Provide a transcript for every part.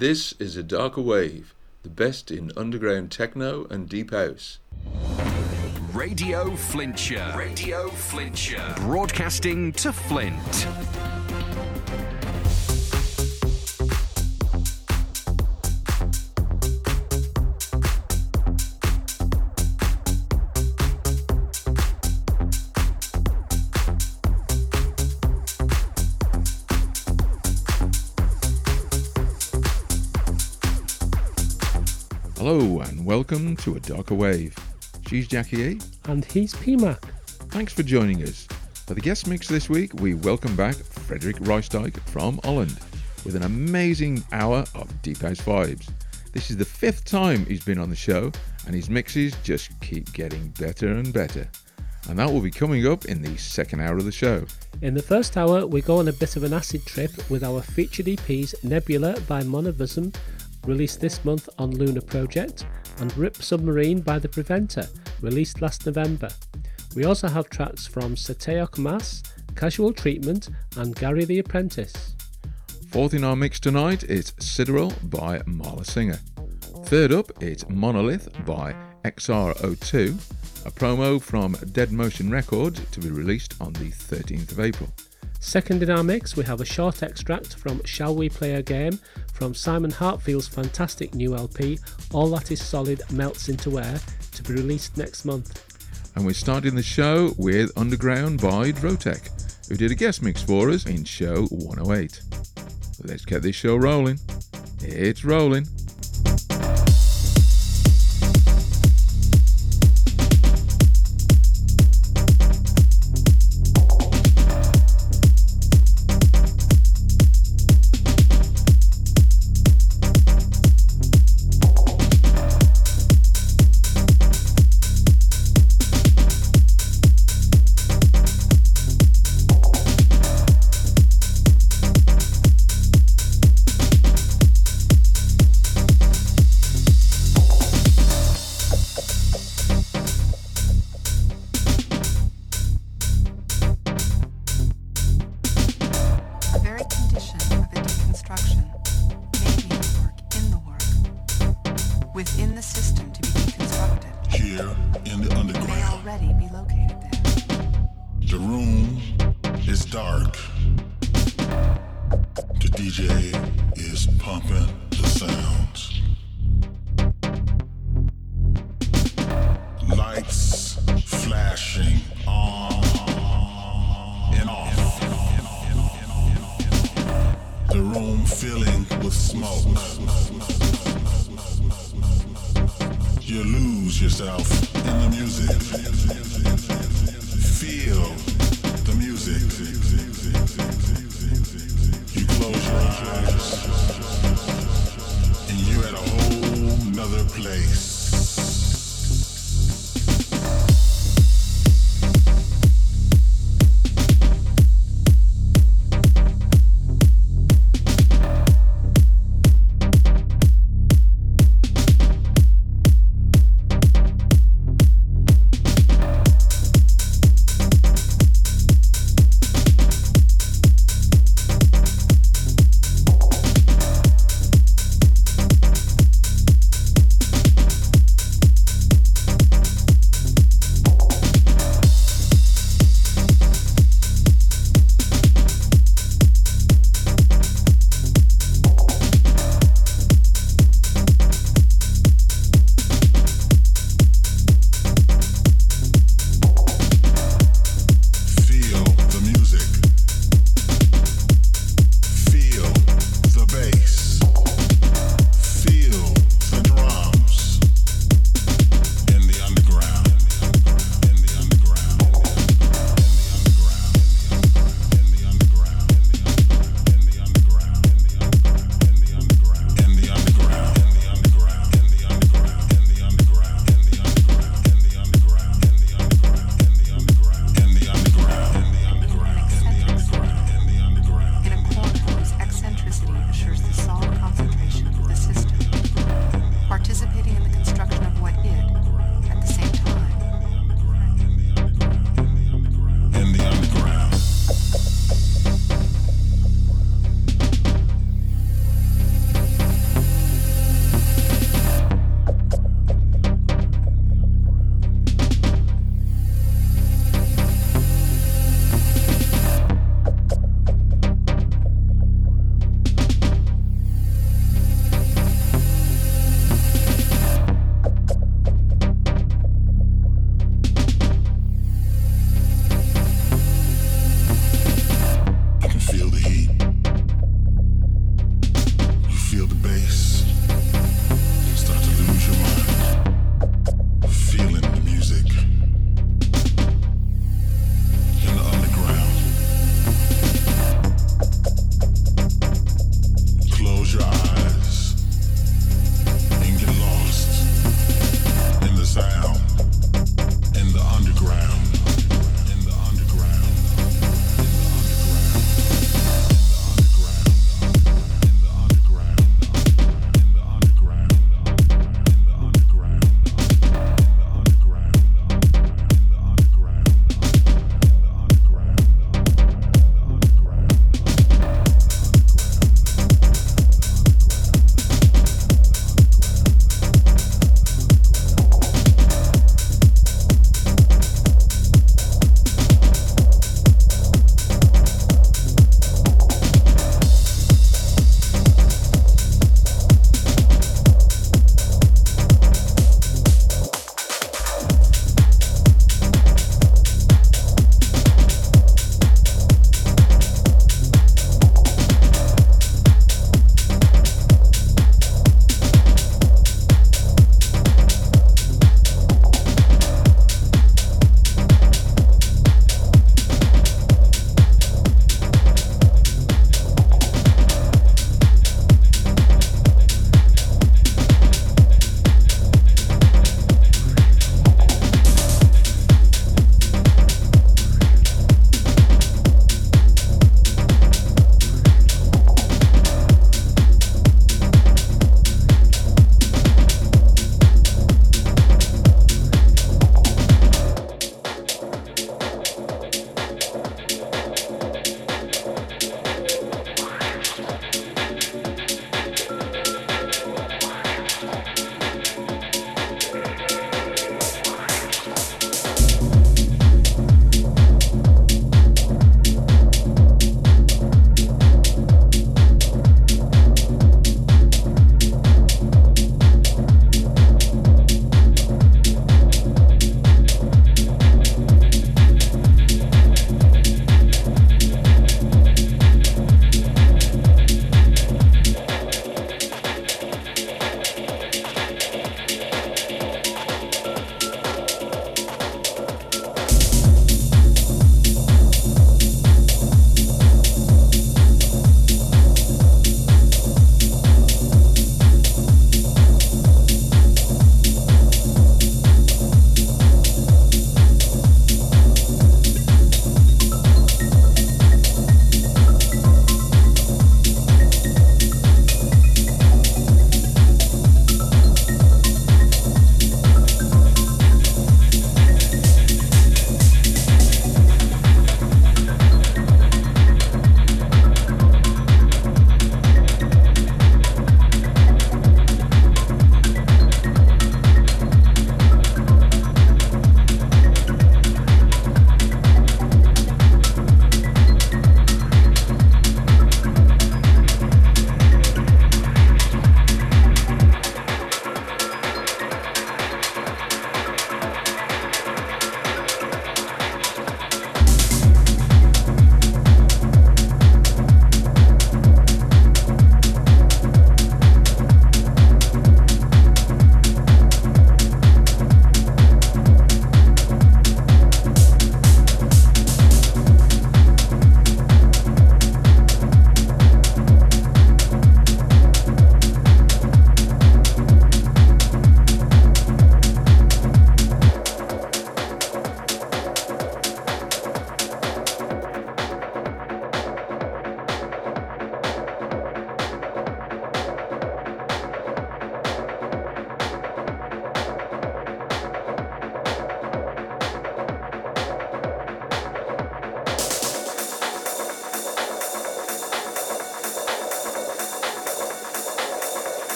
This is a darker wave, the best in underground techno and deep house. Radio Flintshire. Radio Flintshire. Broadcasting to Flint. Welcome to A Darker Wave. She's Jackie E. And he's PMAC. Thanks for joining us. For the guest mix this week, we welcome back Frederique Rijsdijk from Holland with an amazing hour of Deep House vibes. This is the fifth time he's been on the show, and his mixes just keep getting better and better. And that will be coming up in the second hour of the show. In the first hour, we go on a bit of an acid trip with our featured EPs Nebula by Monovsn released this month on Lunar Project, and Rip Submarine by The Preventer, released last November. We also have tracks from Setaoc Mass, Casual Treatment, and Gary the Apprentice. Fourth in our mix tonight is Sideral by Marla Singer. Third up, it's Monolith by XR02, a promo from Dead Motion Records to be released on the 13th of April. Second in our mix, we have a short extract from Shall We Play a Game from Simon Heartfield's fantastic new LP, All That Is Solid Melts Into Air, to be released next month. And we're starting the show with Underground by Drotec, who did a guest mix for us in show 108. Let's get this show rolling. It's rolling.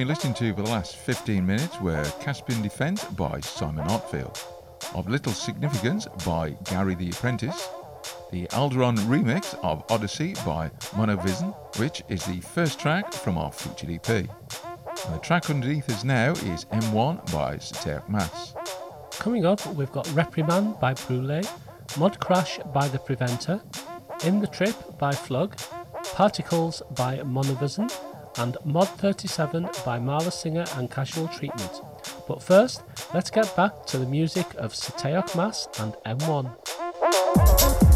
Been listening to for the last 15 minutes were Caspian Defence by Simon Heartfield, Of Little Significance by Gary the Apprentice, the Alderon remix of Odyssey by Monovsn, which is the first track from our featured EP. And the track underneath us now is M1 by Setaoc Mass. Coming up, we've got Reprimand by Brule, Mod Crash by The Preventer, In the Trip by Flug, Particles by Monovsn, and Mod 37 by Marla Singer and Casual Treatment. But first, let's get back to the music of Setaoc Mass and M1.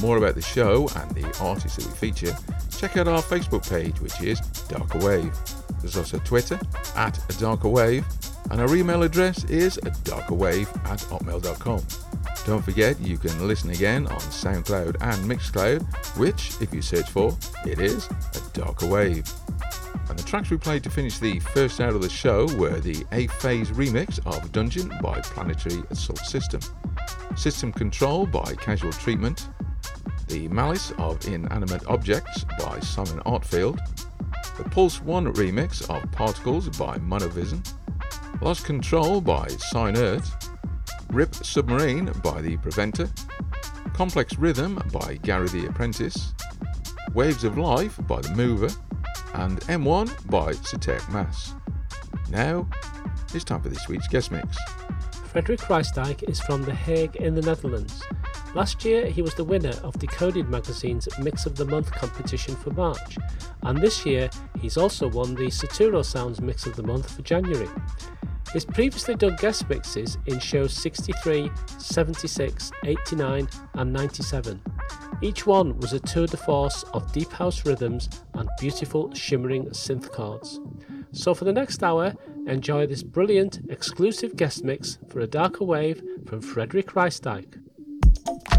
More about the show and the artists that we feature, check out our Facebook page, which is Darker Wave. There's also Twitter at Darker Wave, and our email address is darkerwave at hotmail.com. Don't forget you can listen again on SoundCloud and Mixcloud, which, if you search for, it is a Darker Wave. And the tracks we played to finish the first hour of the show were the A Phase remix of Dungeon by Planetary Assault System, System Control by Casual Treatment, the Malice of Inanimate Objects by Simon Heartfield, the Pulse 1 remix of Particles by Monovsn, Lost Control by Sign Earth, Rip Submarine by The Preventer, Complex Rhythm by Gary the Apprentice, Waves of Life by The Mover, and M1 by Setaoc Mass. Now, it's time for this week's guest mix. Frederique Rijsdijk is from The Hague in the Netherlands. Last year, he was the winner of Decoded magazine's Mix of the Month competition for March, and this year, he's also won the Saturo Sounds Mix of the Month for January. He's previously done guest mixes in shows 63, 76, 89, and 97. Each one was a tour de force of deep house rhythms and beautiful shimmering synth chords. So for the next hour, enjoy this brilliant exclusive guest mix for a darker wave from Frederique Rijsdijk. Thank you.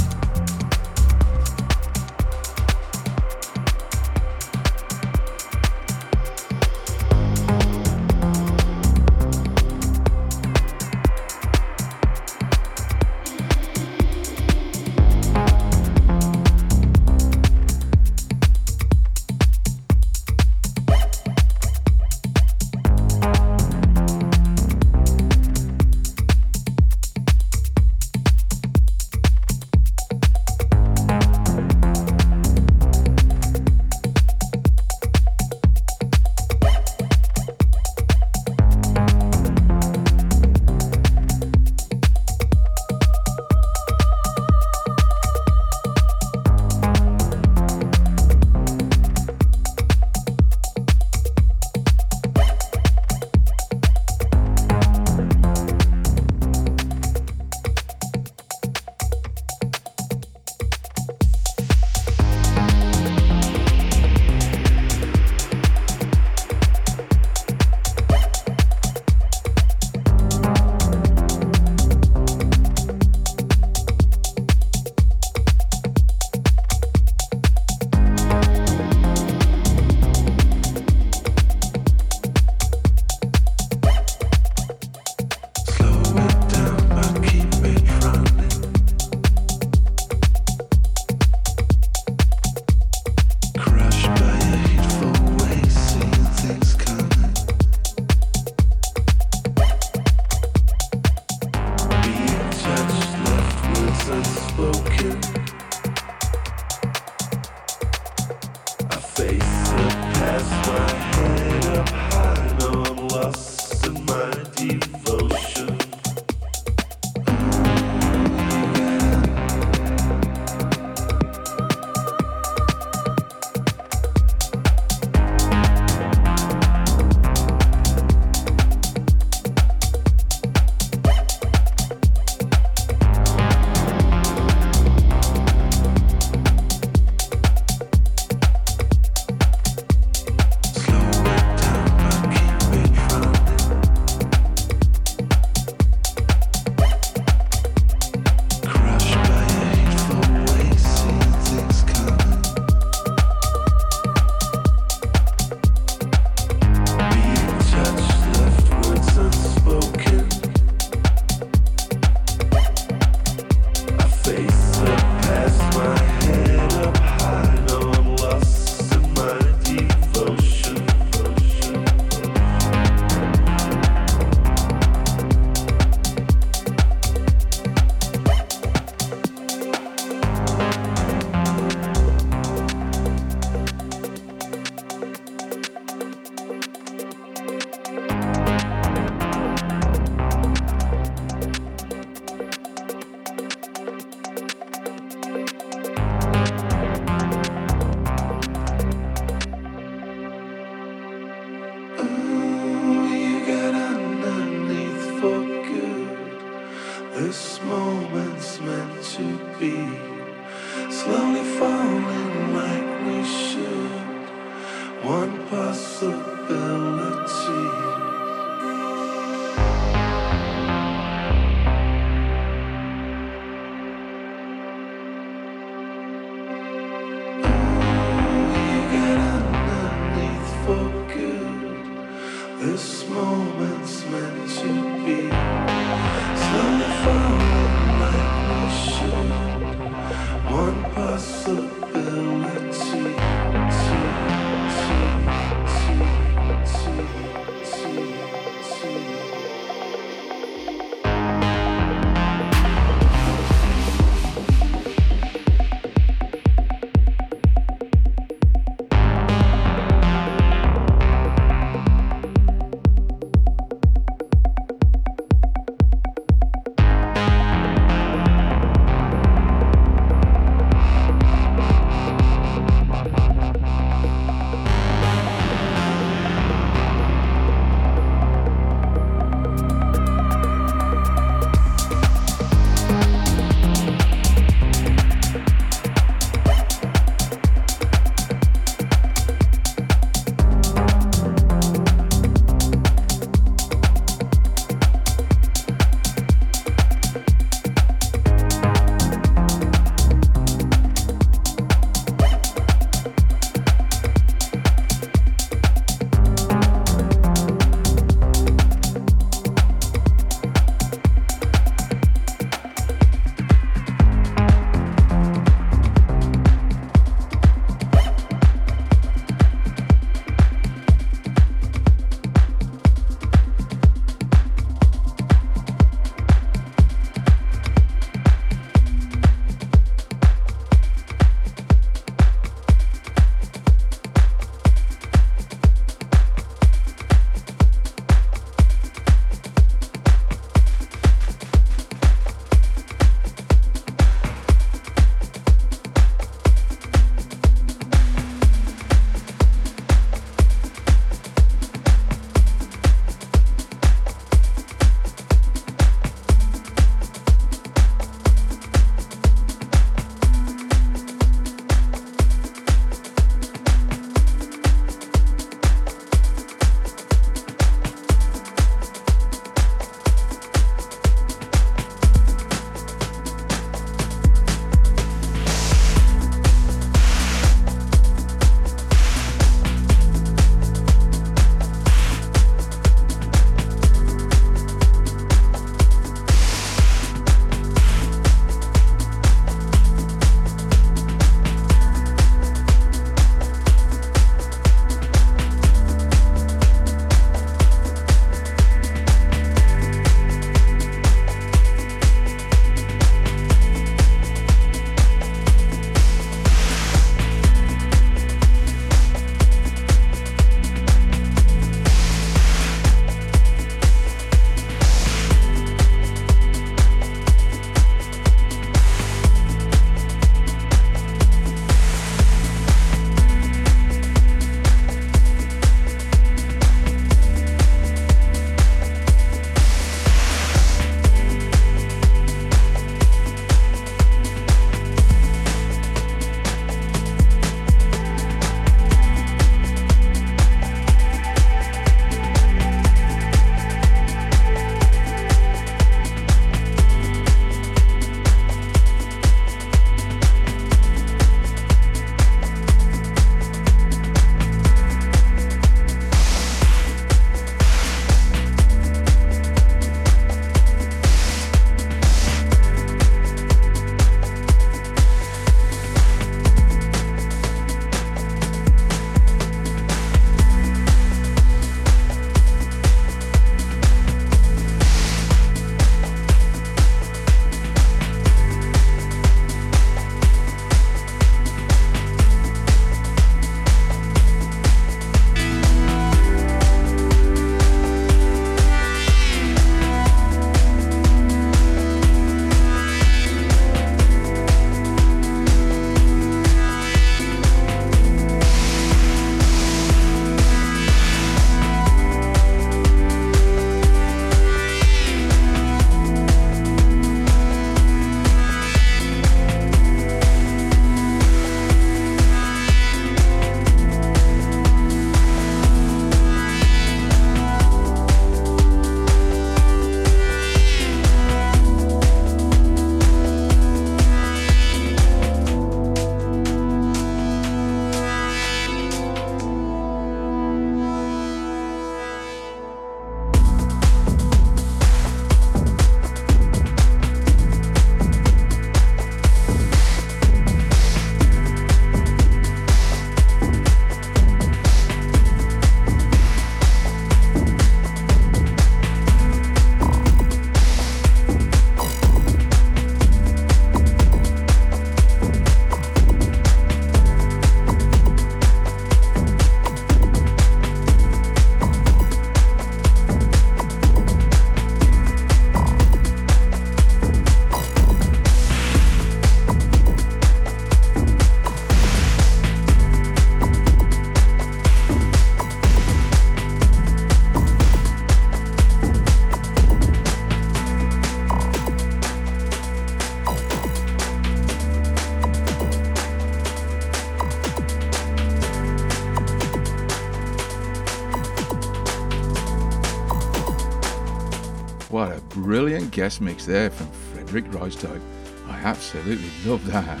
Brilliant guest mix there from Frederique Rijsdijk. I absolutely love that.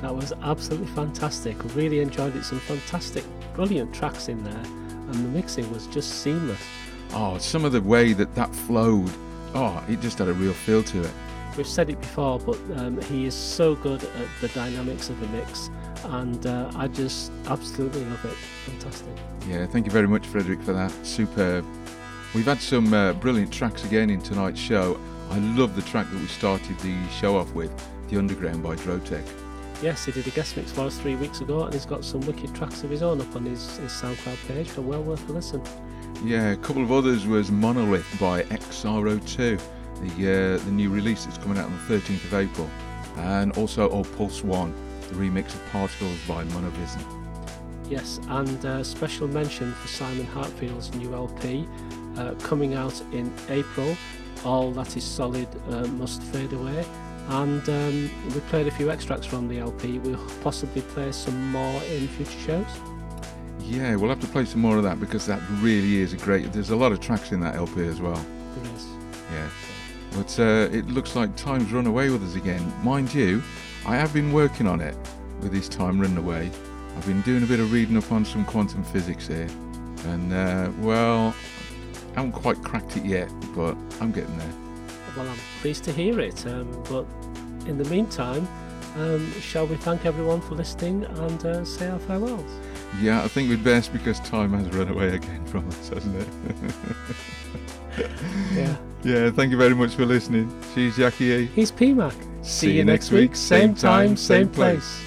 That was absolutely fantastic. Really enjoyed it. Some fantastic, brilliant tracks in there, and the mixing was just seamless. Oh, some of the way that that flowed. Oh, it just had a real feel to it. We've said it before, but um, he is so good at the dynamics of the mix, and uh, I just absolutely love it. Fantastic. Yeah, thank you very much, Frederick, for that. Superb. We've had some uh, brilliant tracks again in tonight's show. I love the track that we started the show off with, The Underground by Drotec. Yes, he did a guest mix for us three weeks ago, and he's got some wicked tracks of his own up on his, his SoundCloud page, so well worth a listen. Yeah, a couple of others was Monolith by XR02, the uh, the new release that's coming out on the 13th of April, and also Oh Pulse One, the remix of Particles by Monovsn. Yes, and uh, special mention for Simon Heartfield's new LP uh, coming out in April. All that is solid uh, must fade away. And um, we played a few extracts from the LP. We'll possibly play some more in future shows. Yeah, we'll have to play some more of that because that really is a great. There's a lot of tracks in that LP as well. There is. Yeah, but uh, it looks like time's run away with us again. Mind you, I have been working on it with this time running away. I've been doing a bit of reading up on some quantum physics here, and uh, well, I haven't quite cracked it yet, but I'm getting there. Well, I'm pleased to hear it. Um, but in the meantime, um, shall we thank everyone for listening and uh, say our farewells? Yeah, I think we'd best because time has run away again from us, hasn't it? Yeah. yeah, thank you very much for listening. She's Jackie. He's PMAC. See, you next week, same time, same place.